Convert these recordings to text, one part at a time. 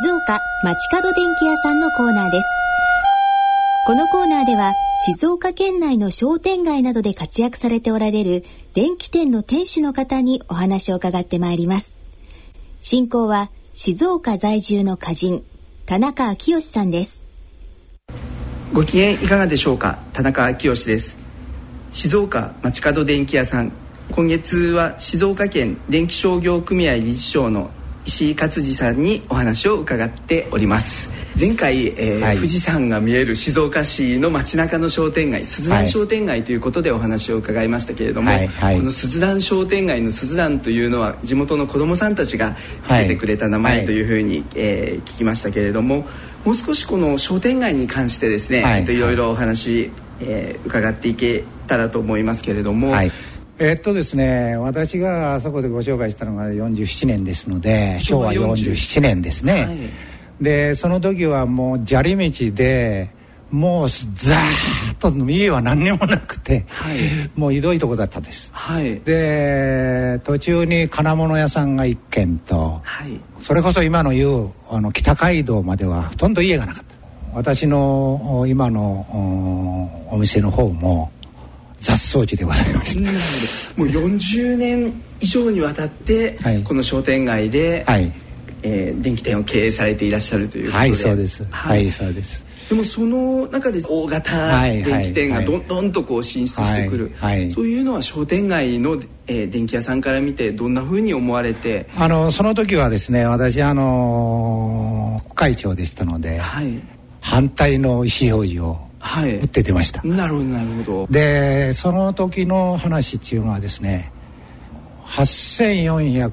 静岡町角電気屋さんのコーナーです。このコーナーでは静岡県内の商店街などで活躍されておられる電気店の店主の方にお話を伺ってまいります。進行は静岡在住の歌人田中昭義さんです。ご機嫌いかがでしょうか？田中昭義です静岡町角電気屋さん今月は静岡県電気商業組合理事長の石井勝次さんにお話を伺っております。前回、えーはい、富士山が見える静岡市の街中の商店街鈴蘭商店街ということでお話を伺いましたけれども、はいはい、この鈴蘭商店街の鈴蘭というのは地元の子どもさんたちがつけてくれた名前とい。うふうに、えー、聞きましたけれどももう少しこの商店街に関してですね、はい、いろいろお話、えー、伺っていけたらと思いますけれども。えっとですね私があそこでご紹介したのが47年ですので昭和47年ですね、はい、でその時はもう砂利道でもうザーッと家は何にもなくて、はい、もうひどいとこだったです、はい、で途中に金物屋さんが1軒と、はい、それこそ今の言うあの北街道まではほとんど家がなかった。私の今のお店の方も雑草地でございました。もう40年以上にわたって、はい、この商店街で、はい、えー、電気店を経営されていらっしゃるということで。はいそうです。はい、そうです。でもその中で大型電気店がどんどんとこう進出してくる、はいはい、そういうのは商店街の、えー、電気屋さんから見てどんなふうに思われて？あのその時はですね私あの副会長でしたので、はい、反対の意思表示をはい、打って出ました、なるほどなるほど。でその時の話っていうのはですね8400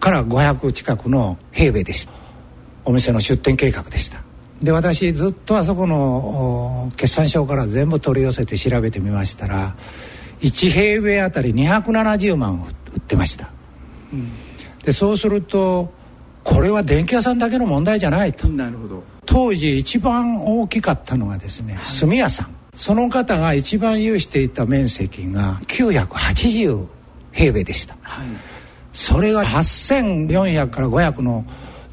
から500近くの平米でした。お店の出店計画でした。で私ずっとあそこの決算書から全部取り寄せて調べてみましたら1平米あたり270万売ってました、うん、でそうするとこれは電気屋さんだけの問題じゃないと。なるほど当時一番大きかったのがですね、はい、炭屋さん。その方が一番有していた面積が980平米でした、はい、それが8400から500の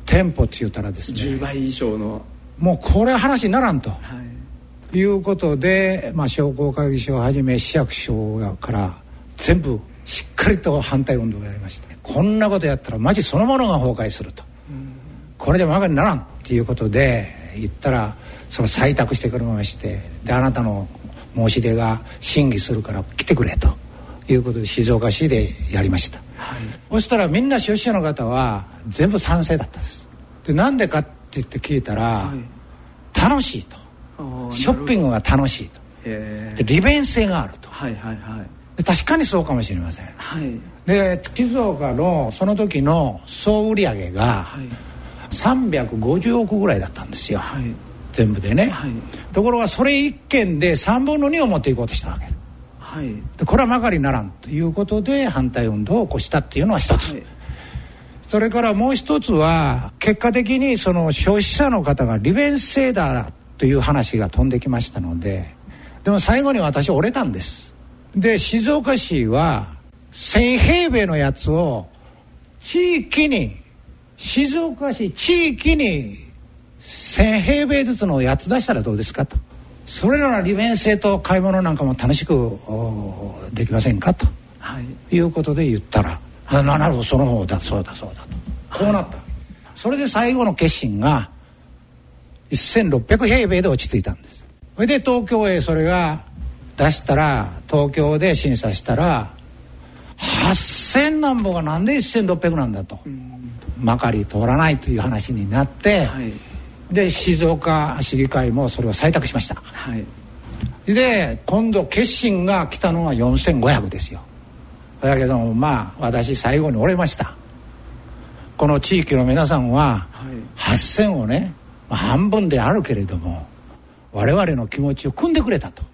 店舗って言ったらですね10倍以上の。もうこれ話にならんと、はい、いうことで、まあ、商工会議所をはじめ市役所から全部しっかりと反対運動をやりましてこんなことやったら町そのものが崩壊すると、うん、これでも馬鹿にならんっていうことで言ったらその採択してくれましてであなたの申し出が審議するから来てくれということで静岡市でやりました、はい、そしたらみんな消費者の方は全部賛成だったんです。でなんでかって言って聞いたら、はい、楽しいと。ショッピングが楽しいと。で利便性があると、はいはいはい、確かにそうかもしれません、はい、で静岡のその時の総売上が、はい350億ぐらいだったんですよ、はい、全部でね、はい、ところがそれ1件で3分の2を持っていこうとしたわけ、はい、でこれはまかりならんということで反対運動を起こしたっていうのは一つ、はい、それからもう一つは結果的にその消費者の方が利便性だという話が飛んできましたのででも最後に私折れたんです。で静岡市は1000平米のやつを地域に静岡市地域に1,000平米ずつのやつ出したらどうですかと。それらの利便性と買い物なんかも楽しくできませんかと、はい、いうことで言ったら「はい、なるほどその方だそうだそうだ」と。こうなった、はい、それで最後の決心が1600平米で落ち着いたんです。それで東京へそれが出したら東京で審査したら8,000なんぼがなんで1,600なんだと。うん。まかり通らないという話になって、はい、で静岡市議会もそれを採択しました、はい、で今度決心が来たのが4500ですよ。だけどまあ私最後に折れました。この地域の皆さんは8,000をね、まあ、半分であるけれども我々の気持ちを汲んでくれたと、はい、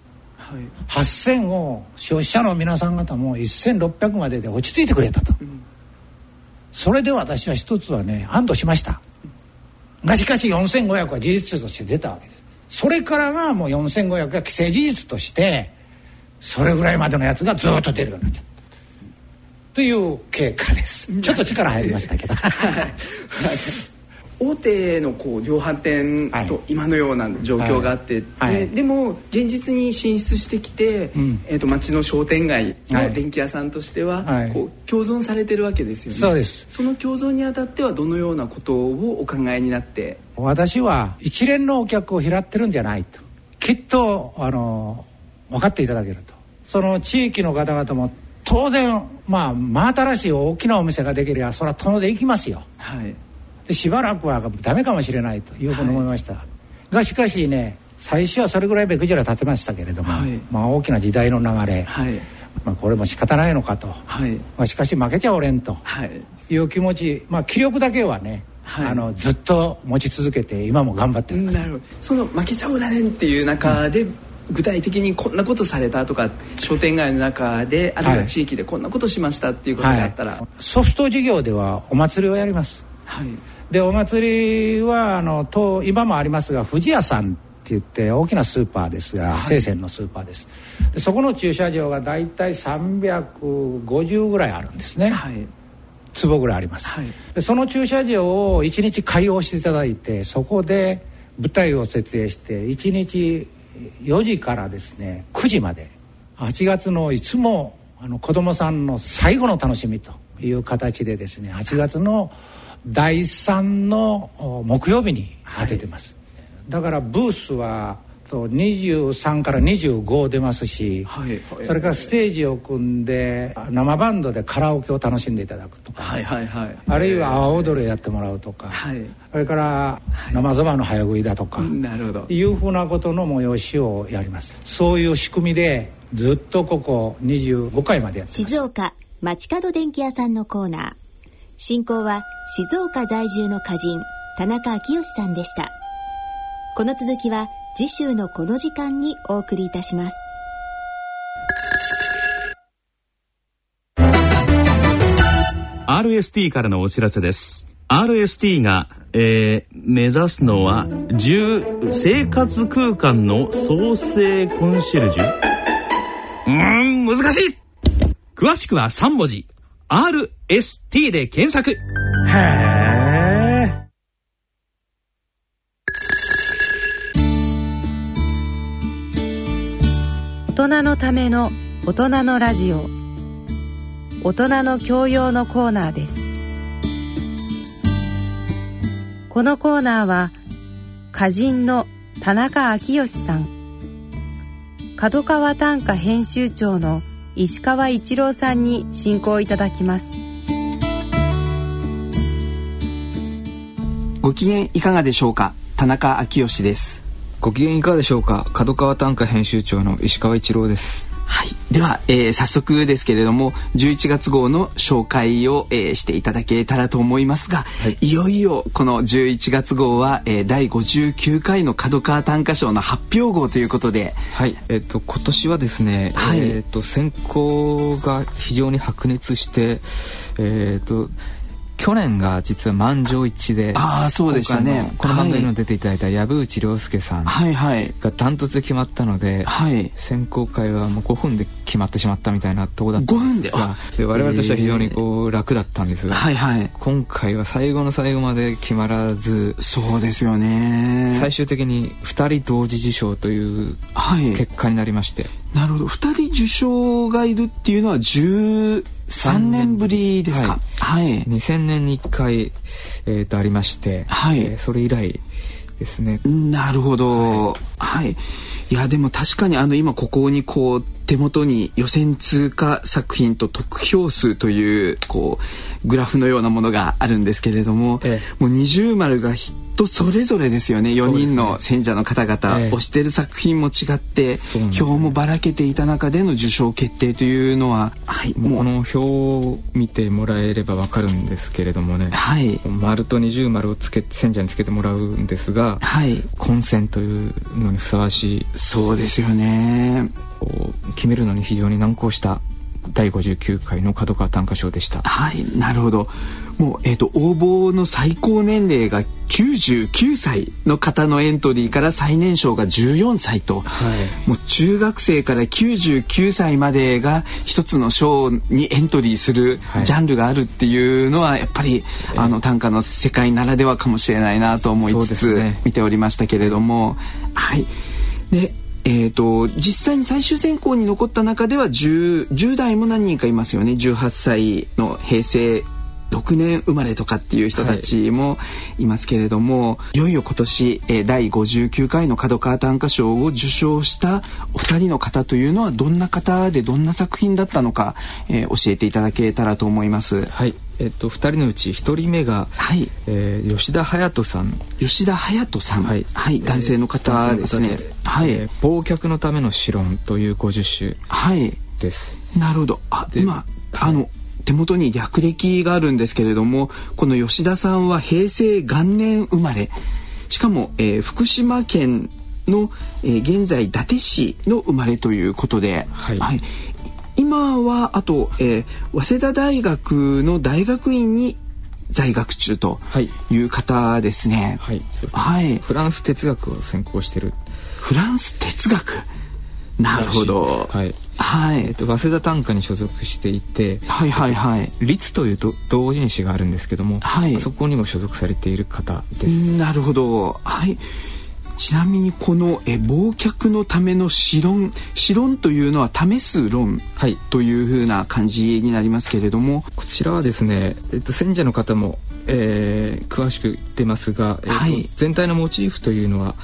8,000を消費者の皆さん方も1,600までで落ち着いてくれたと、うん。それで私は一つはね安堵しました。がしかし4500は事実として出たわけです。それからがもう4500が既成事実としてそれぐらいまでのやつがずっと出るようになっちゃった。という経過です。ちょっと力入りましたけど 大手のこう量販店と今のような状況があって、はい。はい、ででも現実に進出してきて、うん、えー、と町の商店街の電気屋さんとしては、はい、こう共存されてるわけですよね。そうです。その共存にあたってはどのようなことをお考えになって？私は一連のお客を拾ってるんじゃないと。きっとあの分かっていただけると。その地域の方々も当然まあ真新しい大きなお店ができればそれは殿で行きますよ、はい、でしばらくはダメかもしれないというふうに思いました、はい、がしかしね最初はそれぐらい目くじら立てましたけれども、はい、まあ大きな時代の流れ、はい、まあ、これも仕方ないのかと、はい。まあ、しかし負けちゃおれんと。い。う気持ち、まあ、気力だけはねはい、あのずっと持ち続けて今も頑張ってます。なるほど。その負けちゃおられんっていう中で、うん。具体的にこんなことされたとか商店街の中であるいは地域でこんなことしましたっていうことがあったら、はいはい、ソフト事業ではお祭りをやります、はい、でお祭りはあのと今もありますが富士屋さんって言って大きなスーパーですが、生鮮のスーパーです。でそこの駐車場が大体350ぐらいあるんですね、はい。坪ぐらいあります、はい、でその駐車場を1日開放していただいてそこで舞台を設営して1日4時からですね9時まで8月のいつもあの子供さんの最後の楽しみという形でですね8月の第3の木曜日に当ててます、はい、だからブースはと23から25出ますし、はいはい、それからステージを組んで生バンドでカラオケを楽しんでいただくとか、はいはいはい、あるいは阿波踊りをやってもらうとか、はい、それから生そばの早食いだとか、なるほど。いうふうなことの催しをやります。そういう仕組みでずっとここ25回までやってます。静岡街角電気屋さんのコーナー進行は静岡在住の歌人田中昭義さんでしたこの続きは次週のこの時間にお送りいたします。RST からのお知らせです。RST が、えー、目指すのは10生活空間の創生コンシェルジュ？うん難しい詳しくは3文字 RST で検索。へえ大人のための大人のラジオ。大人の教養のコーナーです。このコーナーは歌人の田中昭義さん。角川短歌編集長の石川一郎さんに進行いただきます。ご機嫌いかがでしょうか？田中昭義です。ご機嫌いかがでしょうか？角川短歌編集長の石川一郎ですはい、では、えー、早速ですけれども11月号の紹介を、えー、していただけたらと思いますが、はい、いよいよこの11月号は、えー、第59回の角川短歌賞の発表号ということではい。えっ、ー、と今年はですね、はい、えっ、と選考が非常に白熱してえっ、と去年が実は満場一致でああそうでしたね。この番組にも出ていただいた藪内涼介さん。がダントツで決まったので、はい、選考会はもう5分で決まってしまったみたいなとこだった5分で？で我々としては非常にこう楽だったんですが、はいはい、今回は最後の最後まで決まらずそうですよね。最終的に2人同時受賞という結果になりまして、はい、なるほど。2人受賞がいるっていうのは10 3年ぶりですか？はい。はい、2000年に1回、えー、とありまして、はい、えー、それ以来ですね。なるほど。はい、はい。いやでも確かにあの今ここにこう手元に予選通過作品と得票数というこうグラフのようなものがあるんですけれども、ええ、もう二重丸が人それぞれですよね。4人の選者の方々、ね、推してる作品も違って、ね、票もばらけていた中での受賞決定というのは、はい、もうこの表を見てもらえればわかるんですけれどもね、はい、丸と二重丸をつけ選者につけてもらうんですが、はい、混戦というのにふさわしいそうですよね。決めるのに非常に難航した第59回の角川短歌賞でした。はいなるほどもう、えーと、応募の最高年齢が99歳の方のエントリーから最年少が14歳と、はい、もう中学生から99歳までが一つの賞にエントリーするジャンルがあるっていうのはやっぱり、はい、あの短歌の世界ならではかもしれないなと思いつつ見ておりましたけれども、はい。でえーと、実際に最終選考に残った中では 10, 10代も何人かいますよね。18歳の平成6年生まれとかっていう人たちもいますけれども、はい、いよいよ今年、えー、第59回の角川短歌賞を受賞したお二人の方というのはどんな方でどんな作品だったのか、えー、教えていただけたらと思います。はい。えっと、2人のうち1人目が、はい。えー、吉田隼人さん。吉田隼人さん、はい、はい、男性の方ですね、はい、えー、忘却のための詩論という50首です、はい、なるほど。あ今あの手元に略歴があるんですけれどもこの吉田さんは平成元年生まれしかも、えー、福島県の、えー、現在伊達市の生まれということで、はい、はい、今はあと、えー、早稲田大学の大学院に在学中という方ですね。はい。はい、フランス哲学を専攻してる。フランス哲学。なるほど。はい。はい。えっと、早稲田短歌に所属していて、はいはいはい。律というと同人誌があるんですけども、はい。そこにも所属されている方です。なるほど。はい。ちなみにこのえ忘却のための詩論詩論というのは試す論というふうな感じになりますけれども、こちらはですね、えっと、選者の方も、えー、詳しく言ってますが、えはい、全体のモチーフというのは、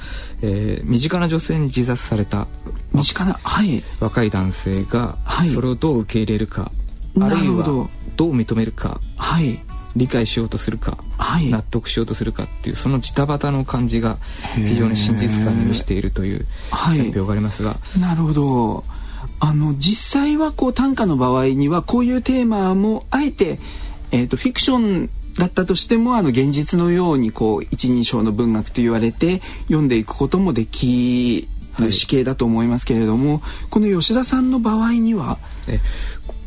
えー、身近な女性に自殺された身近な、はい、若い男性が、それをどう受け入れるかあるいはどう認めるか、はい、理解しようとするか、はい、納得しようとするかっていうそのジタバタの感じが非常に真実感に満ちているという発表がありますが。はい、なるほど。あの実際はこう短歌の場合にはこういうテーマもあえて、えーと、フィクションだったとしてもあの現実のようにこう一人称の文学と言われて読んでいくこともできる死刑だと思いますけれども、はい、この吉田さんの場合には？え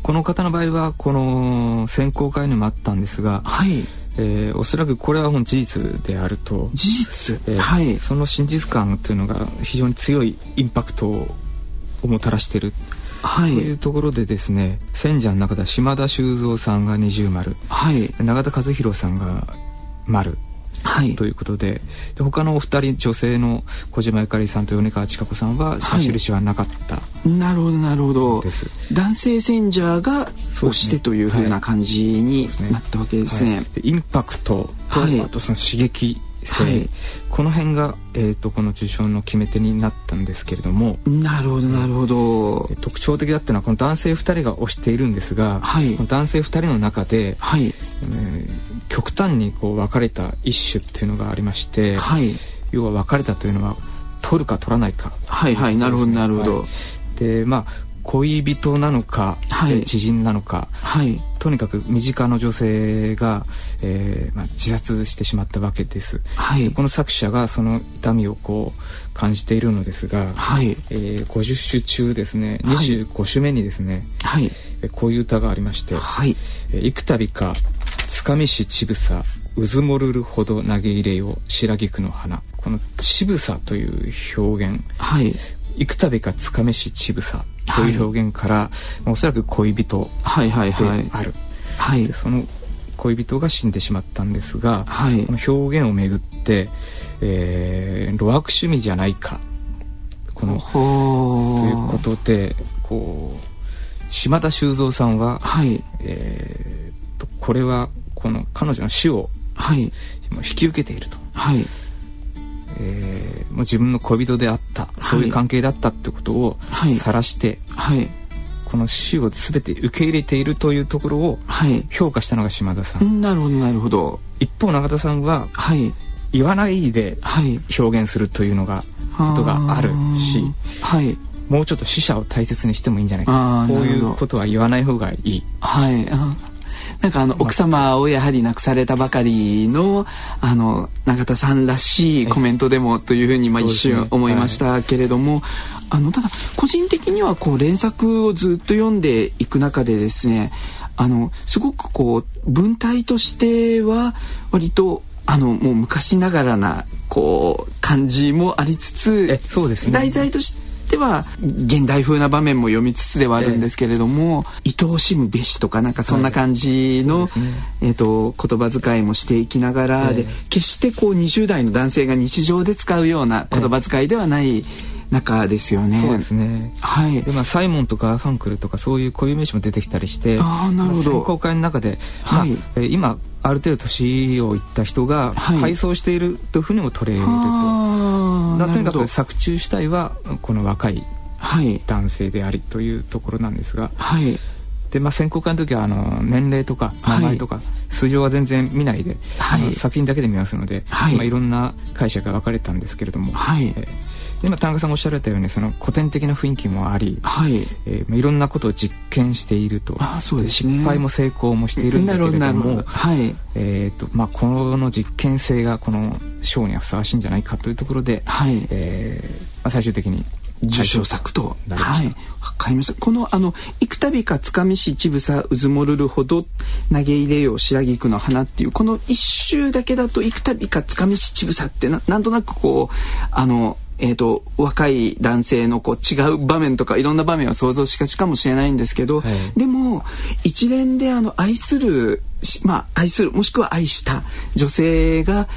この方の場合はこの選考会にもあったんですが、はい。えー、おそらくこれはもう事実であると。事実、えー、はい、その真実感というのが非常に強いインパクトをもたらしているはい、というところでですね選者の中では島田修造さんが二重丸、はい、永田和弘さんが丸。はい、ということでで他のお二人女性の小島ゆかりさんと米川千佳子さんは印はなかった、はい、なるほどなるほど。男性選者が押してというふうな感じになったわけですね。インパクトと、あとその刺激はい、この辺が、えーと、この受賞の決め手になったんですけれどもなるほどなるほど。特徴的だったのはこの男性2人が推しているんですが、はい、男性2人の中で、はい。えー、極端にこう分かれた一種っていうのがありまして、はい、要は分かれたというのは取るか取らないか、はいはい。なるほどなるほど、はい、でまあ恋人なのか、はい、知人なのか、はい、とにかく身近な女性が、えーまあ、自殺してしまったわけです、はい、この作者がその痛みをこう感じているのですが、はい。えー、50首中ですね25首目にですね、はい、えこういう歌がありまして「はい。え幾度かつかみしちぶさうずもるるほど投げ入れよ白菊の花」この「ちぶさ」という表現、はい、幾度かつかめしちぶさという表現から、はい、おそらく恋人である、はいはい。はい、その恋人が死んでしまったんですが、はい、この表現をめぐって、えー、路悪趣味じゃないか。このということでこう島田修造さんは、はい。えー、とこれはこの彼女の死を、はい、引き受けていると。はいえー、もう自分の恋人であった、そういう関係だったってことを晒して、はい、この死を全て受け入れているというところを評価したのが島田さん。なるほどなるほど。一方永田さんは、はい、言わないで表現するというのが、ことがあるし、はい、もうちょっと死者を大切にしてもいいんじゃないか。こういうことは言わない方がいい。はいなんかあの奥様をやはり亡くされたばかりのあの永田さんらしいコメントでもというふうにまあ一瞬思いましたけれども、あのただ個人的にはこう連作をずっと読んでいく中でですねあのすごくこう文体としては割とあのもう昔ながらなこう感じもありつつそうです、ね、題材としては現代風な場面も読みつつではあるんですけれども「愛おしむべし」とかなんかそんな感じの、えーと、言葉遣いもしていきながらで、決してこう20代の男性が日常で使うような言葉遣いではない。中ですよね。そうですね。はい。でまあサイモンとかアーファンクルとかそういう固有名詞も出てきたりして、ああなるほど。選考会の中で、はい。まあ、今ある程度年をいった人が配送しているというふうにも取れると。はい、とにかく作中主体はこの若い男性でありというところなんですが。はい。でまあ、選考会の時はあの年齢とか名前とか、数字は全然見ないで、はい、作品だけで見ますので、はいまあ、いろんな解釈が分かれたんですけれども、はいえー、今田中さんがおっしゃられたようにその古典的な雰囲気もあり、はい。えー、いろんなことを実験していると。あそうです、ね、失敗も成功もしているんだけれどもはい。えーとまあ、この実験性がこの賞にはふさわしいんじゃないかというところで、はい。えーまあ、最終的に受賞作と。はい。わかりました。この、あの、幾度かつかみしちぶさうずもるるほど投げ入れよう白菊の花っていう、この一周だけだと幾度かつかみしちぶさってな、なんとなくこう、あの、えーと、若い男性のこう違う場面とかいろんな場面を想像しがちかもしれないんですけど、はい、でも一連であの愛するまあ愛するもしくは愛した女性が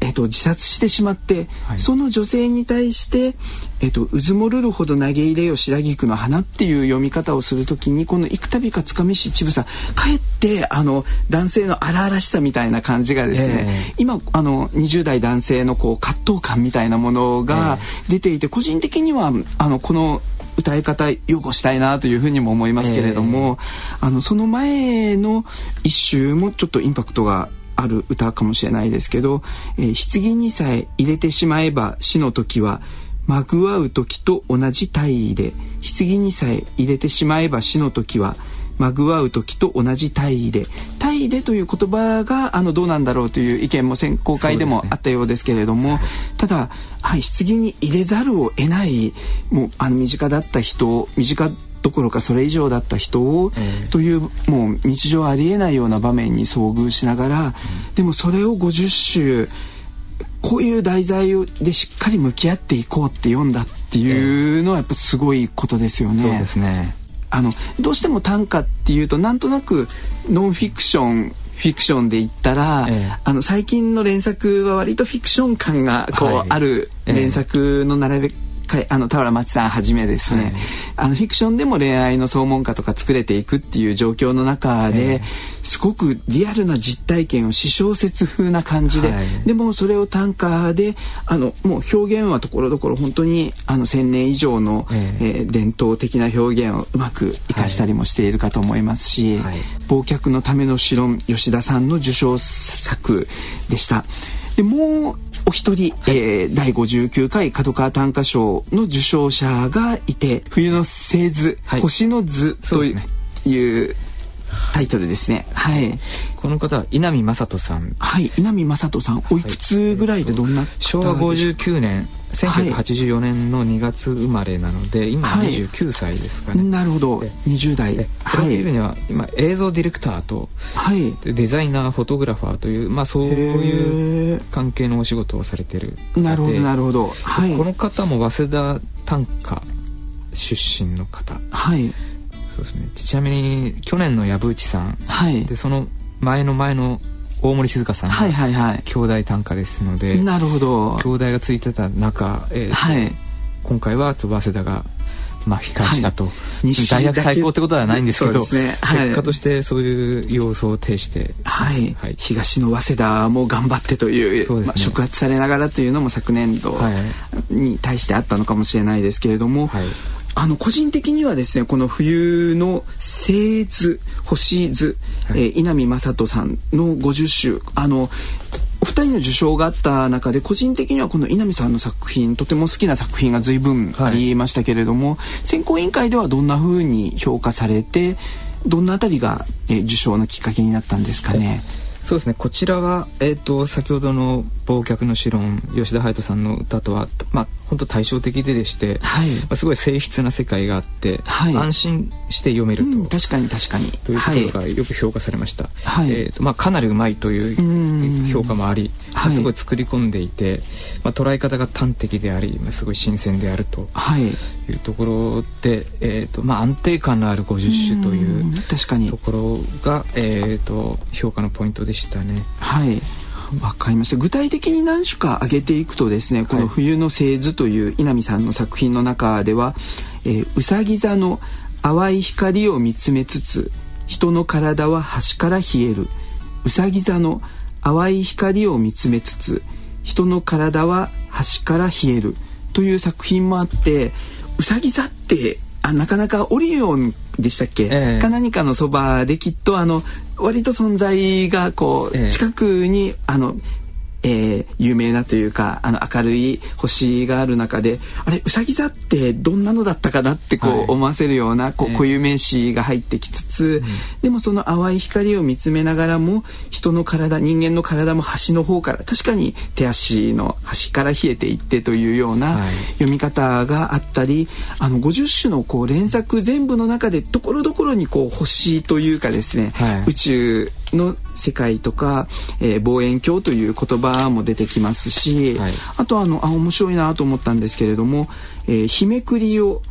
えっと、自殺してしまって、はい、その女性に対して、えっと、うずもるるほど投げ入れよ白菊の花っていう読み方をするときにこの幾度かつかみしちぶさかえってあの男性の荒々しさみたいな感じがですね、えー、今あの20代男性のこう葛藤感みたいなものが出ていて、えー、個人的にはあのこの歌い方擁護したいなというふうにも思いますけれども、えー、あのその前の一周もちょっとインパクトがある歌かもしれないですけど、えー、棺にさえ入れてしまえば死の時はまぐわう時と同じ体位で棺にさえ入れてしまえば死の時はまぐわう時と同じ体位で体位でという言葉があのどうなんだろうという意見も選考会でもあったようですけれども、ねはい、ただ、はい、棺に入れざるを得ないもうあの身近だった人身近どころかそれ以上だった人を、えー、というもう日常ありえないような場面に遭遇しながら、うん、でもそれを50週こういう題材でしっかり向き合っていこうって読んだっていうのはやっぱすごいことですよね。そうですね。あのどうしても短歌っていうとなんとなくノンフィクションフィクションで言ったら、ええ、あの最近の連作は割とフィクション感がこう、はい、ある連作の並べあの田原町さんはじめですね、はい、あのフィクションでも恋愛の総門歌とか作れていくっていう状況の中で、えー、すごくリアルな実体験を詩小説風な感じで、はい、でもそれを短歌であのもう表現はところどころ本当にあの1,000年以上の、えー、えー、伝統的な表現をうまく生かしたりもしているかと思いますし「はい、忘却のための城」吉田さんの受賞作でした。でもうお一人、はい、えー、第59回角川短歌賞の受賞者がいて「冬の星図、はい、星の図」という,、タイトルですね。はい。この方は稲見正人さん。はい、稲見正人さん。おいくつぐらいでどんな、昭和59年1984年の2月生まれなので、今29歳ですかね、なるほど。20代。プロフィールには今映像ディレクターと、はい、デザイナーフォトグラファーという、まあ、そういう関係のお仕事をされてるなるほどなるほど、はい、この方も早稲田短歌出身の方。はいそうですね。ちなみに去年の藪内さん、はい、でその前の前の大森静香さんはいはいはい。兄弟短歌ですのでなるほど。兄弟がついてた中、えーはい、今回は早稲田がまあ、控えしたと、はい、大学最高ってことはないんですけど、ね。はい、結果としてそういう要素を呈して、はい、はい、東の早稲田も頑張ってという、ね、まあ、触発されながらというのも昨年度に対してあったのかもしれないですけれども、はい、あの個人的にはですねこの冬の星図星図、はい、えー、稲見正人さんの50週あのお二人の受賞があった中で個人的にはこの稲見さんの作品とても好きな作品が随分ありましたけれども、はい、選考委員会ではどんなふうに評価されてどんなあたりが、えー、受賞のきっかけになったんですかね？そうですね。こちらは、えーと、先ほどの「忘却の詩論」吉田隼人さんの歌とは、まあ、本当対照的ででして、はい。まあ、すごい静筆な世界があって、はい、安心して読めると、うん、確かに確かに。というところがよく評価されました、はい、えーとまあ、かなりうまいという評価もあり、はい、すごい作り込んでいて、まあ、捉え方が端的であり、まあ、すごい新鮮であると。い。うところで、えーとまあ、安定感のある50種という確かに。ところが、えーと、評価のポイントでしたね。はいわかりました。具体的に何種か挙げていくとですねこの「冬の製図」という稲見さんの作品の中では、えー、うさぎ座の淡い光を見つめつつ人の体は端から冷える。うさぎ座の淡い光を見つめつつ人の体は端から冷えるという作品もあってうさぎ座ってあなかなかオリオンでしたっけ、えー、か何かのそばできっとあの割と存在がこう近くにあのえー、有名なというかあの明るい星がある中であれうさぎ座ってどんなのだったかなってこう思わせるような、はい、こう固有名詞が入ってきつつ、でもその淡い光を見つめながらも人の体人間の体も端の方から確かに手足の端から冷えていってというような読み方があったり、あの50種のこう連作全部の中でところどころにこう星というかですね、はい、宇宙の世界とか、えー、望遠鏡という言葉も出てきますし、はい、あとあのあ面白いなと思ったんですけれども、えー、日めくりを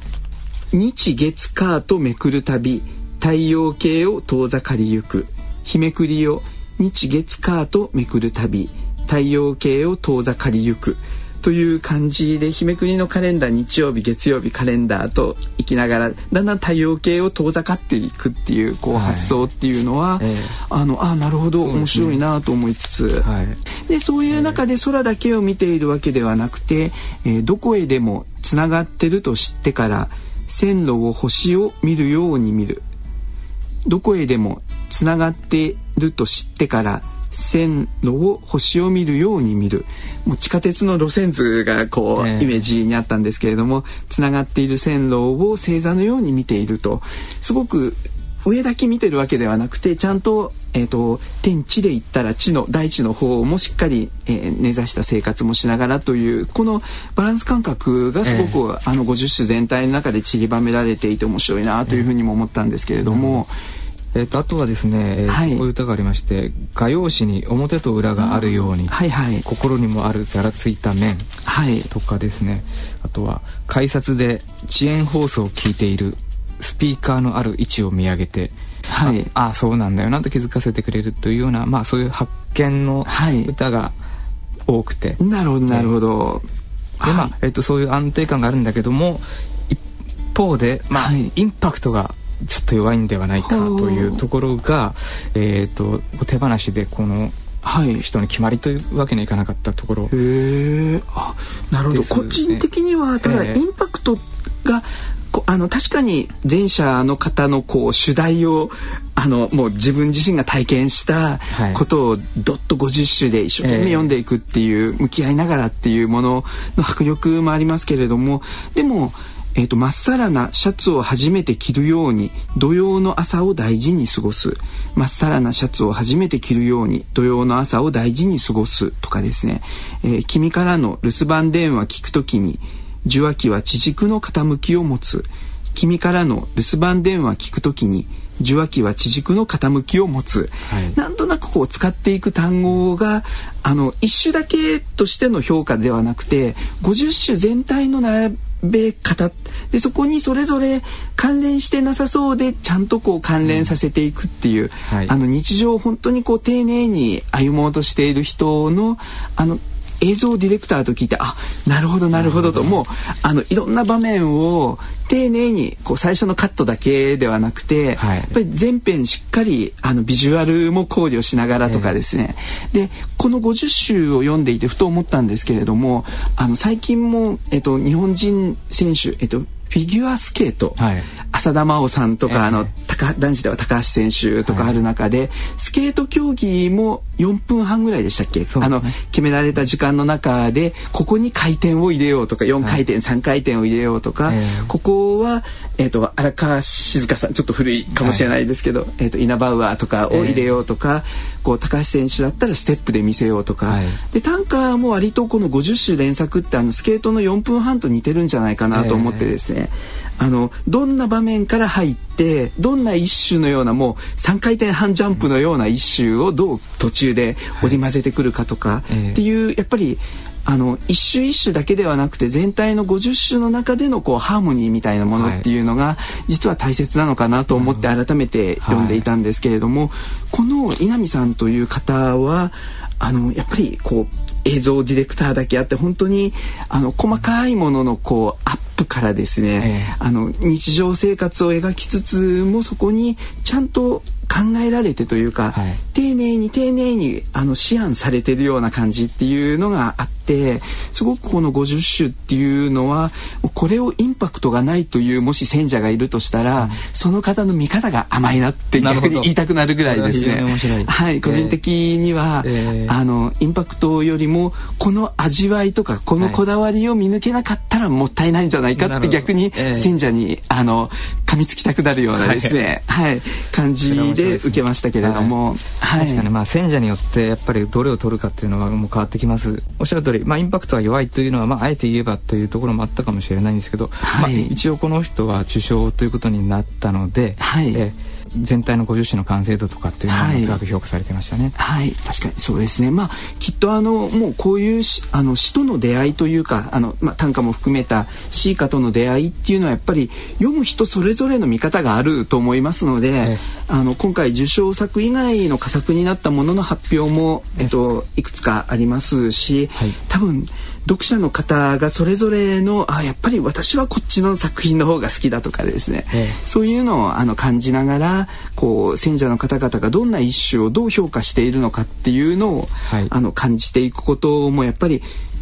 日月火とめくるたび太陽系を遠ざかりゆく。日めくりを日月火とめくるたび太陽系を遠ざかりゆくという感じで日めくりのカレンダー日曜日月曜日カレンダーと行きながらだんだん太陽系を遠ざかっていくっていうこう発想っていうのは、はい、あのあなるほど面白いなと思いつつ。そう、ねで、ね、そういう中で空だけを見ているわけではなくて、えー、どこへでもつながってると知ってから線路を星を見るように見る。どこへでもつながってると知ってから線路を星を見るように見る。もう地下鉄の路線図がこう、イメージにあったんですけれどもつながっている線路を星座のように見ていると。すごく上だけ見てるわけではなくてちゃんと,、えーと、天地で言ったら地の大地の方もしっかり、えー、根ざした生活もしながらというこのバランス感覚がすごく、えー、あの50種全体の中で散りばめられていて面白いなというふうにも思ったんですけれども。うんえー、とあとはですね、えーはい、こういう歌がありまして画用紙に表と裏があるように、はいはい、心にもあるざらついた面とかですね、あとは改札で遅延放送を聞いているスピーカーのある位置を見上げて、はい、ああそうなんだよなと気づかせてくれるというような、まあ、そういう発見の歌が多くて、はい、なるほどなるほど、でまあえー、とそういう安定感があるんだけども一方で、まあインパクトがちょっと弱いんではないかというところが、えーと、手放しでこの人に決まりというわけにはいかなかったところ、へえあなるほど、ね、個人的にはただインパクトが、あの確かに前者の方のこう主題をあのもう自分自身が体験したことをどっと50種で一生懸命読んでいくっていう、向き合いながらっていうものの迫力もありますけれどもでもえーと、まっさらなシャツを初めて着るように土曜の朝を大事に過ごす。まっさらなシャツを初めて着るように土曜の朝を大事に過ごすとかですね、えー、君からの留守番電話聞くときに受話器は地軸の傾きを持つ。君からの留守番電話聞くときに受話器は地軸の傾きを持つ、はい、なんとなくこう使っていく単語があの一種だけとしての評価ではなくて50種全体の並べ方でそこにそれぞれ関連してなさそうでちゃんとこう関連させていくっていう、うんはい、あの日常を本当にこう丁寧に歩もうとしている人のあの映像ディレクターと聞いてあなるほどなるほどともうあのいろんな場面を丁寧にこう最初のカットだけではなくて、はい、やっぱり全編しっかりあのビジュアルも考慮しながらとかですね、えー、でこの50集を読んでいてふと思ったんですけれどもあの最近も、えっと、日本人選手、えっと、フィギュアスケート、はい、浅田真央さんとか、えー、あの高高男子では高橋選手とかある中で、はい、スケート競技も4分半ぐらいでしたっけ、ね、あの決められた時間の中でここに回転を入れようとか4回転、はい、3回転を入れようとか、えー、ここは、えーと、荒川静香さんちょっと古いかもしれないですけど、はい、えーと、イナバウアーとかを入れようとか、えー、こう高橋選手だったらステップで見せようとか、でタンカーも割とこの50周連作ってあのスケートの4分半と似てるんじゃないかなと思ってですね、えー、あのどんな場面から入ってどんな一種のようなもう3回転半ジャンプのような一種をどう途中で織り交ぜてくるかとかっていう、やっぱりあの一種一種だけではなくて全体の50種の中でのこうハーモニーみたいなものっていうのが実は大切なのかなと思って改めて読んでいたんですけれども、この稲見さんという方はあのやっぱりこう映像ディレクターだけあって本当にあの細かいもののこうアップからですね、えー、あの日常生活を描きつつもそこにちゃんと考えられてというか、はい、丁寧に丁寧にあの思案されてるような感じっていうのがあってすごくこの50種っていうのはこれをインパクトがないというもし選者がいるとしたら、うん、その方の見方が甘いなって逆に言いたくなるぐらいですね。はい、個人的には、えー、あのインパクトよりもこの味わいとかこのこだわりを見抜けなかったらもったいないんじゃないかって逆に選者に、あの噛みつきたくなるようなですね、はい、はい、感じで受けましたけれども、はい、確かにまあ選者によってやっぱりどれを取るかっていうのはもう変わってきます。おっしゃる通り、まあ、インパクトは弱いというのは、まあ、あえて言えばというところもあったかもしれないんですけど、はい、まあ、一応この人は受賞ということになったので、はい、え全体の50種の完成度とかっていうのは高く評価されてましたね。はい、確かにそうですね。まあきっとあのもうこういうあの詩との出会いというかあのまあ短歌も含めた詩歌との出会いっていうのはやっぱり読む人それぞれの見方があると思いますので、えあの今回受賞作以外の佳作になったものの発表もえっといくつかありますし、はい、多分読者の方がそれぞれのあやっぱり私はこっちの作品の方が好きだとかですね、ええ、そういうのをあの感じながらこう選者の方々がどんな一種をどう評価しているのかっていうのを、はい、あの感じていくこともやっぱり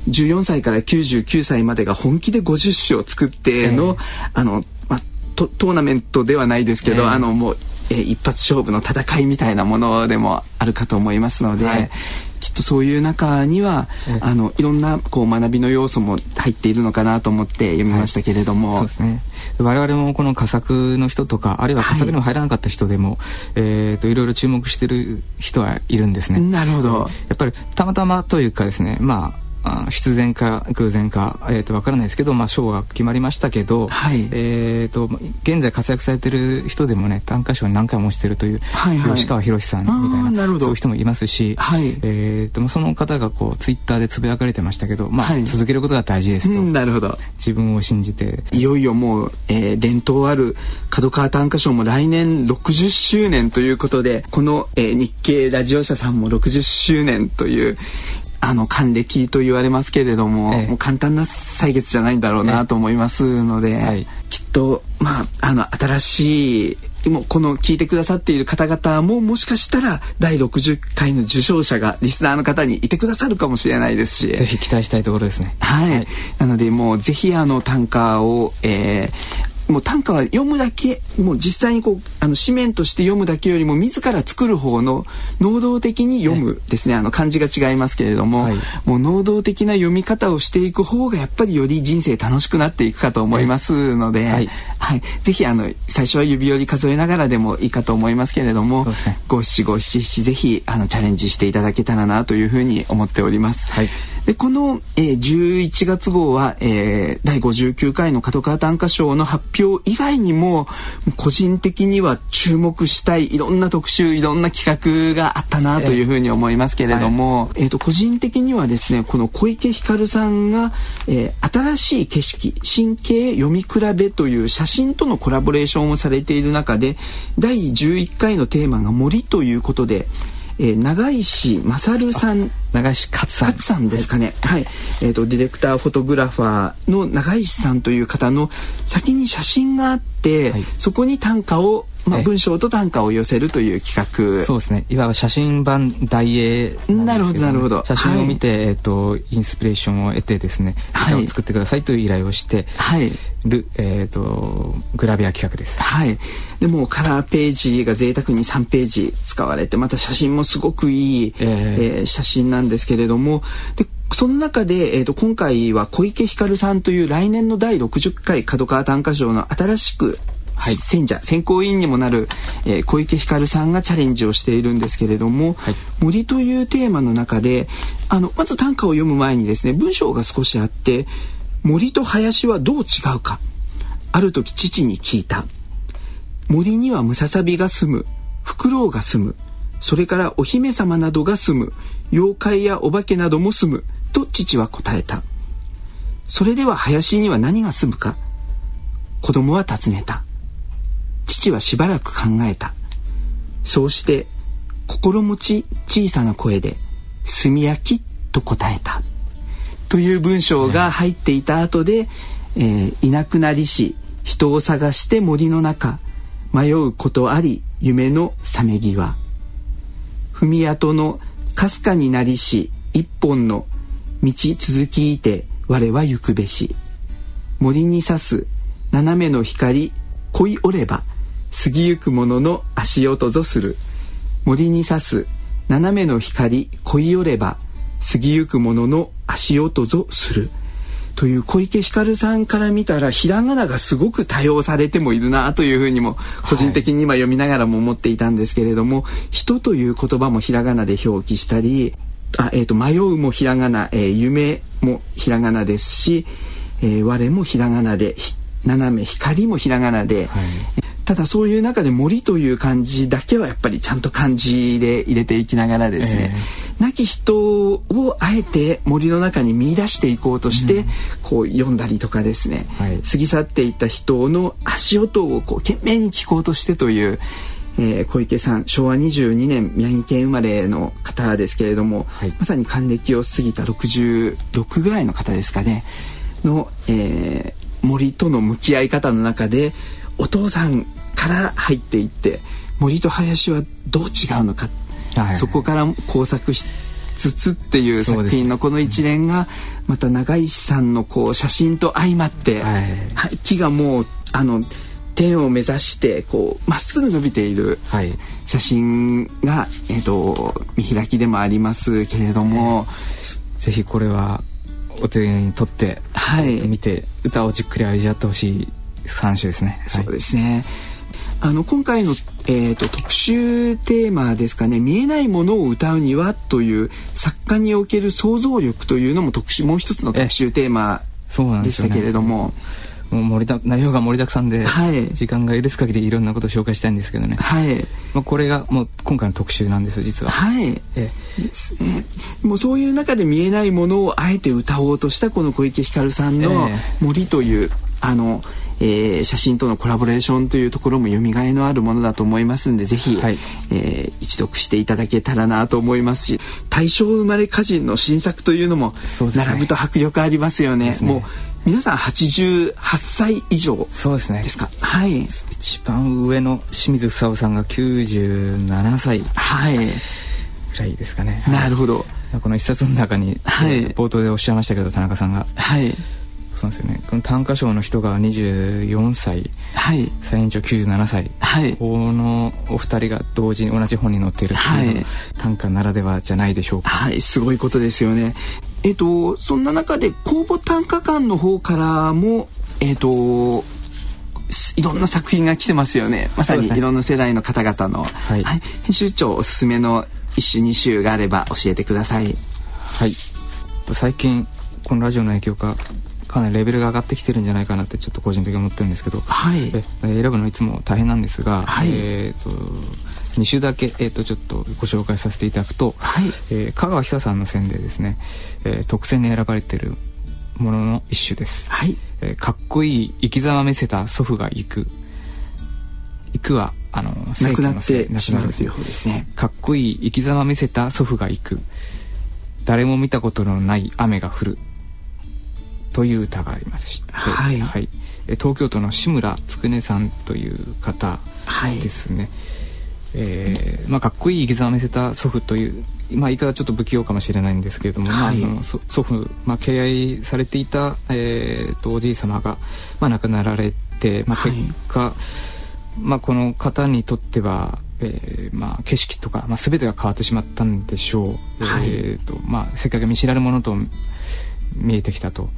14歳から99歳までが本気で50種を作っての、え、あの、まトトーナメントではないですけど、あのもうえ一発勝負の戦いみたいなものでもあるかと思いますので、はい、きっとそういう中には、あのいろんなこう学びの要素も入っているのかなと思って読みましたけれども、はい、そうですね。我々もこの佳作の人とかあるいは佳作にも入らなかった人でも、はいえーと、いろいろ注目してる人はいるんですね。なるほど。やっぱりたまたまというかですねまあ必然か偶然か、えー、と分からないですけど、まあ、賞が決まりましたけど、はい、えーと、現在活躍されてる人でもね短歌賞に何回もしてるという、はいはい、吉川博さんみたいなそういう人もいますし、はい、えーと、その方がこうツイッターでつぶやかれてましたけど、まあ、はい、続けることが大事ですと、なるほど。自分を信じて。いよいよもう、えー、伝統ある角川短歌賞も来年60周年ということでこの、えー、日経ラジオ社さんも60周年というあの還暦と言われますけれどもええ、もう簡単な歳月じゃないんだろうなと思いますので、はい、きっとまああの新しいもうこの聞いてくださっている方々ももしかしたら第60回の受賞者がリスナーの方にいてくださるかもしれないですし。ぜひ期待したいところですね。はい、はい、なのでもうぜひあの短歌を、えー、もう短歌は読むだけもう実際にこうあの紙面として読むだけよりも自ら作る方の能動的に読むですね、あの漢字が違いますけれども、はい、もう能動的な読み方をしていく方がやっぱりより人生楽しくなっていくかと思いますので、はい、はい、ぜひあの最初は指折り数えながらでもいいかと思いますけれども五七五七七ぜひあのチャレンジしていただけたらなというふうに思っております。はいでこの、えー、11月号は、えー、第59回の角川短歌賞の発表以外にも個人的には注目したいいろんな特集いろんな企画があったなというふうに思いますけれども、はい、えーと、個人的にはですねこの小池光さんが、えー、新しい景色神経読み比べという写真とのコラボレーションをされている中で第11回のテーマが森ということでえー、長石勝さん。長石勝さん。勝さんですかね。はい、はい、えっ、ー、とディレクターフォトグラファーの長石さんという方の先に写真があって、はい、そこに短歌をまあ、文章と短歌を寄せるという企画。そうですね。いわば写真版題英な、るほどなるほど。写真を見て、はい、えーと、インスピレーションを得てですね歌を作ってくださいという依頼をして、はい、る、えーと、グラビア企画です。はい。でもカラーページが贅沢に3ページ使われてまた写真もすごくいい、えー、えー、写真なんですけれどもでその中で、えーと、今回は小池ひかるさんという来年の第60回角川短歌賞の新しくはい、選者選考委員にもなる、えー、小池ひかるさんがチャレンジをしているんですけれども、はい、森というテーマの中であのまず短歌を読む前にですね文章が少しあって森と林はどう違うかある時父に聞いた。森にはムササビが住むフクロウが住むそれからお姫様などが住む妖怪やお化けなども住むと父は答えた。それでは林には何が住むか子供は尋ねた父はしばらく考えた。そうして心持ち小さな声で「炭焼き」と答えた。という文章が入っていた後で、えー、いなくなりし人を探して森の中迷うことあり夢の覚め際。踏み跡のかすかになりし一本の道続きいて我は行くべし。森に刺す斜めの光恋おれば過ぎゆくもの足音ぞする。森に刺す斜めの光恋よれば過ぎゆくものの足音ぞする。という小池ひかるさんから見たらひらがながすごく多用されてもいるなというふうにも個人的に今読みながらも思っていたんですけれども「人」という言葉もひらがなで表記したりあ、えーと、迷うもひらがな、えー、夢もひらがなですし、えー、我もひらがなで斜め光もひらがなで、はい、ただそういう中で森という漢字だけはやっぱりちゃんと漢字で入れていきながらですね、えー、亡き人をあえて森の中に見出していこうとして、うん、こう読んだりとかですね、はい、過ぎ去っていった人の足音をこう懸命に聞こうとしてという、えー、小池さん昭和22年宮城県生まれの方ですけれども、はい、まさに還暦を過ぎた66ぐらいの方ですかねの、えー、森との向き合い方の中でお父さんから入っていって森と林はどう違うのか、はい、そこから工作しつつっていう作品のこの一連がまた長石さんのこう写真と相まって、はい、木がもうあの天を目指してこうまっすぐ伸びている写真が、はい、えーと、見開きでもありますけれども、ぜひこれはお手に取って、はい、見て歌をじっくり味わってほしい三種ですね。そうですね。あの今回の、えーと、特集テーマですかね「見えないものを歌うには」という作家における想像力というのも特集もう一つの特集テーマでしたけれども。もう盛りだ内容が盛りだくさんで、はい、時間が許す限りいろんなことを紹介したいんですけどね、はい、まあ、これがもう今回の特集なんです実は。はい。ええ。もうそういう中で見えないものをあえて歌おうとしたこの小池ひかるさんの「森」という、あのえー、写真とのコラボレーションというところも読みがいのあるものだと思いますんでぜひ、はい、えー、一読していただけたらなと思いますし大正生まれ歌人の新作というのも並ぶと迫力ありますよね。ね。もう皆さん88歳以上そうですね。ですか？はい。一番上の清水房夫さんが97歳。はい。ぐらいですかね。なるほど。この一冊の中に、はい、冒頭でおっしゃいましたけど田中さんが。はいそうですよね。この短歌賞の人が24歳、はい、最年長97歳、はい、このお二人が同時に同じ本に載っているっていうのは、短歌ならではじゃないでしょうか。はいすごいことですよね。えっ、とそんな中で公募短歌館の方からもえっ、といろんな作品が来てますよね。まさにいろんな世代の方々の、はい、はい、編集長おすすめの一首二首があれば教えてください。はい。最近このラジオの影響かかなりレベルが上がってきてるんじゃないかなってちょっと個人的に思ってるんですけど、はい、え選ぶのいつも大変なんですが、はい、えっ、ー、と2週だけ、えー、とちょっとご紹介させていただくと、はい。えー、香川久さんの選でですね、えー、特選に選ばれているものの一種です、はい。えー、かっこいい生き様見せた祖父が行く。行くはあの亡くなってしまうという方ですね。かっこいい生き様見せた祖父が行く。誰も見たことのない雨が降るという歌がありまして、はい、はい、東京都の志村つくねさんという方ですね、はい、えー、まあ、かっこいい生き様を見せた祖父というまあ、言い方ちょっと不器用かもしれないんですけれども、はい、まあ、祖父、まあ、敬愛されていた、えーと、おじい様が、まあ、亡くなられて、まあ、結果、はい、まあ、この方にとっては、えーまあ、景色とか、まあ、全てが変わってしまったんでしょう、はい、えーとまあ、せっかく見知らぬものと見えてきたと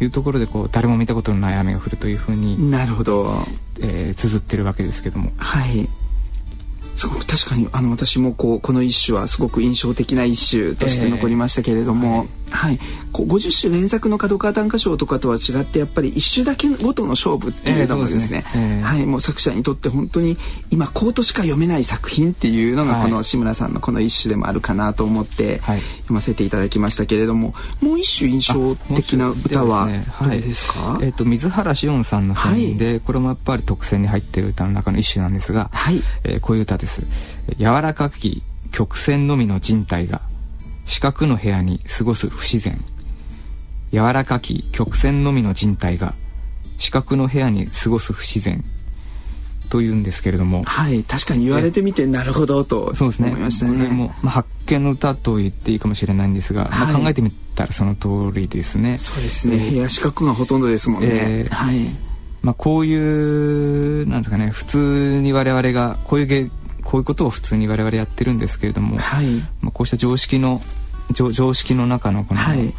いうところでこう誰も見たことのない雨が降るというふうになるほど、えー、綴ってるわけですけども。はいすごく確かにあの私もこうこの一首はすごく印象的な一首として残りましたけれども、えー、はい、はい、こう50首連作の角川短歌賞とかとは違ってやっぱり一首だけごとの勝負っていうのがですねえーすね。えー、はい、もう作者にとって本当に今コートしか読めない作品っていうのがこの志村さんのこの一首でもあるかなと思って読ませていただきましたけれども、もう一首印象的な歌はどれですか、はい、えーと、水原紫音さんの選で、はい、これもやっぱり特選に入っている歌の中の一首なんですが、はい。えー、こういう歌です。柔らかき曲線のみの人体が四角の部屋に過ごす不自然。柔らかき曲線のみの人体が四角の部屋に過ごす不自然。というんですけれども。はい確かに言われてみてなるほどとそうですね。思いましたね。も、まあ、発見の歌と言っていいかもしれないんですが、はい、まあ、考えてみたらその通りですね。そうですね、えー、部屋四角がほとんどですもんね、えー、はい。まあ、こういうなんですかね普通に我々がこういうこういうことを普通に我々やってるんですけれども、はい、まあ、こうした常識の常識の中のこの、はい、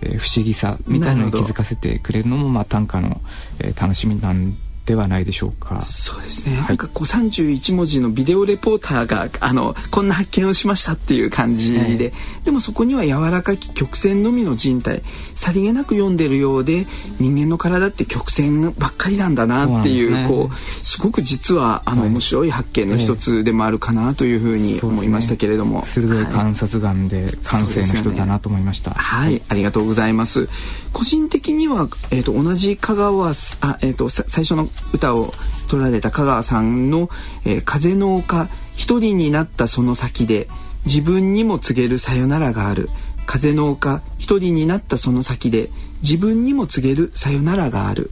えー、不思議さみたいなのに気づかせてくれるのもまあ短歌の、えー、楽しみなんではないでしょうか。そうですね、はい、なんかこう31文字のビデオレポーターがあのこんな発見をしましたっていう感じで、はい、でもそこには柔らかき曲線のみの人体さりげなく読んでるようで人間の体って曲線ばっかりなんだなっていう、ね、こうすごく実はあの、はい、面白い発見の一つでもあるかなというふうに思いましたけれども、ね、鋭い観察眼で感性の人だなと思いました、ね、はい。ありがとうございます。個人的には、えーと、同じ香川あ、えーと最初の歌を取られた香川さんの「えー、風の丘一人になったその先で自分にも告げるさよならがある」「風の丘一人になったその先で自分にも告げるさよならがある」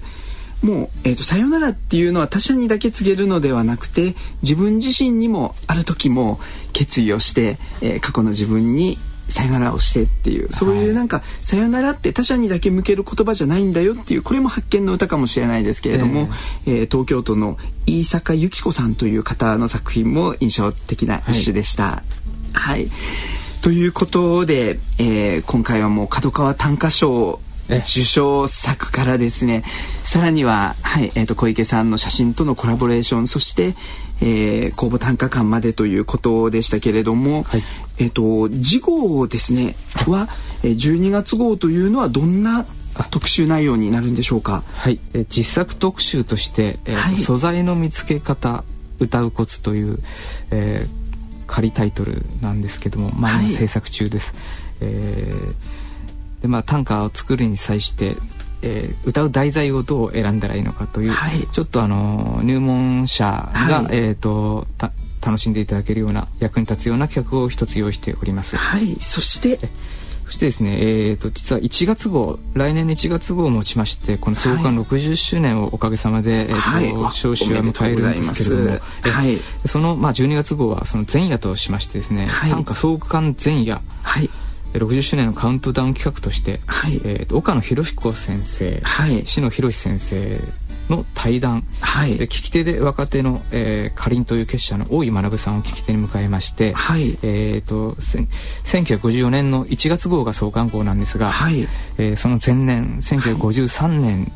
もう、えーと、さよならっていうのは他者にだけ告げるのではなくて自分自身にもある時も決意をして、えー、過去の自分にさよならをしてっていう。そういうなんか、さよならって他者にだけ向ける言葉じゃないんだよっていうこれも発見の歌かもしれないですけれども、えー、えー、東京都の飯坂由紀子さんという方の作品も印象的な一首でした。はい、はい、ということで、えー、今回はもう角川短歌賞受賞作からですねさらには、はいえーと、小池さんの写真とのコラボレーションそして、えー、公募短歌館までということでしたけれども、はい、えっ、ー、と次号ですねは12月号というのはどんな特集内容になるんでしょうか？はい、え実作特集として、えー、はい、素材の見つけ方歌うコツという、えー、仮タイトルなんですけども、まあ、制作中です。えーでまあ短歌を作るに際して、えー、歌う題材をどう選んだらいいのかという、はい、ちょっとあの入門者が、はい、えっ、と楽しんでいただけるような役に立つような企画を一つ用意しております。はい、そして？そしてですね、えーと、実は1月号来年の1月号をもちましてこの創刊60周年をおかげさまで、はい、えーと、はい、少子は迎えるんですけれども、はい、その、まあ、12月号はその前夜としましてですね、はい、短歌創刊前夜、はい。60周年のカウントダウン企画として、はい、えー、岡野博彦先生、はい、篠博先生の対談、はい、で聞き手で若手の、えー、かりんという結社の大井学さんを聞き手に迎えまして、はい、えーと、1954年の1月号が創刊号なんですが、はい、えー、その前年1953年、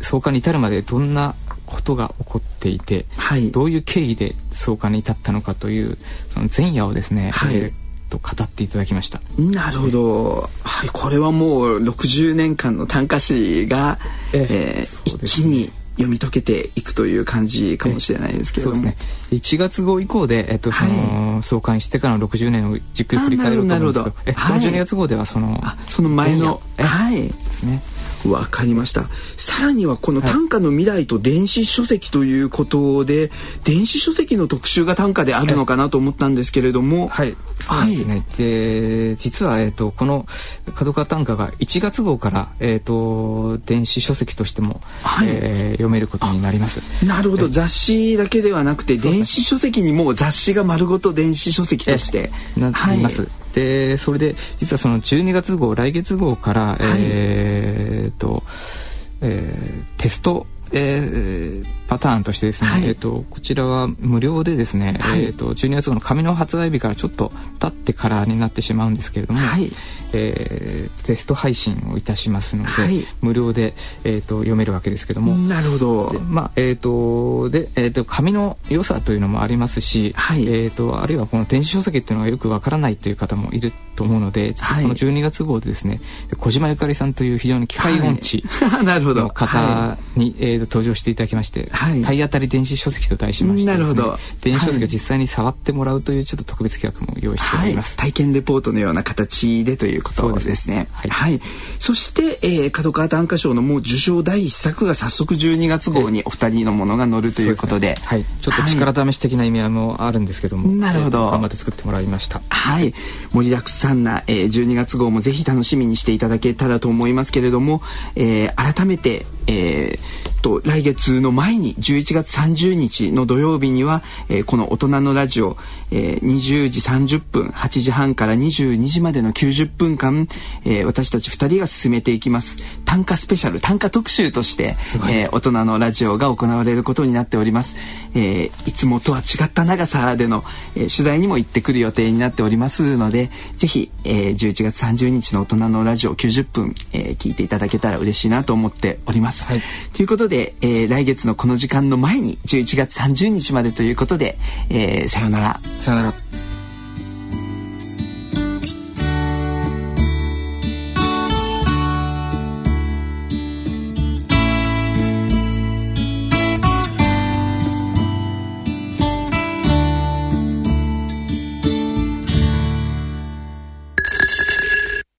創刊に至るまでどんなことが起こっていて、はい、どういう経緯で創刊に至ったのかというその前夜をですね、はい、えーと語っていただきました。なるほど、はい、これはもう60年間の短歌詩が、ええ。ー、一気に読み解けていくという感じかもしれないですけれども、ね、1月号以降で、えっとその、はい、創刊してからの60年をじっくり振り返ろうと思うんですけど。ど、はい、この12月号ではそのその前のはい。ですねわかりました。さらにはこの短歌の未来と電子書籍ということで、はい、電子書籍の特集が短歌であるのかなと思ったんですけれども。はい。はい、ね、で実は、えーと、この角川短歌が1月号から、えーと、電子書籍としても、はい、えー、読めることになります。なるほど。雑誌だけではなくて電子書籍にも雑誌が丸ごと電子書籍として。なります、はい、でそれで実はその12月号来月号から、はい、えー、と、えー、テストえー、パターンとしてですね、はい、えーと、こちらは無料でですね、はい、えーと、12月号の紙の発売日からちょっと経ってからになってしまうんですけれども、はい、えー、テスト配信をいたしますので、はい、無料で、えーと、読めるわけですけども。なるほど。まあえっ、ー、とで、えーと、紙の良さというのもありますし、はい、えー、とあるいはこの電子書籍っていうのがよくわからないという方もいると思うのでちょっとこの12月号でですね、小島ゆかりさんという非常に機械音痴 の方に、えー、と登場していただきまして、はい、体当たり電子書籍と題しまして、ね、なるほど。電子書籍を実際に触ってもらうというちょっと特別企画も用意しております、体験レポートのような形でということですね。はい、はい、そして、えー、角川短歌賞のもう受賞第一作が早速12月号にお二人のものが載るということで、ね、はい、ちょっと力試し的な意味合いもあるんですけども、はい、なるほど、頑張って作ってもらいました。はい、盛りだくさんな、えー、12月号もぜひ楽しみにしていただけたらと思いますけれども、えー、改めて、えー、と来月の前に11月30日の土曜日には、えー、この大人のラジオ、えー、20時30分8時半から22時までの90分間、えー、私たち2人が進めていきます。短歌スペシャル短歌特集として、えー、大人のラジオが行われることになっております、えー、いつもとは違った長さでの、えー、取材にも行ってくる予定になっておりますのでぜひ、えー、11月30日の大人のラジオ90分、えー、聞いていただけたら嬉しいなと思っております、はい、ということで、えー、来月のこの時間の前に11月30日までということで、えー、さようなら。さようなら。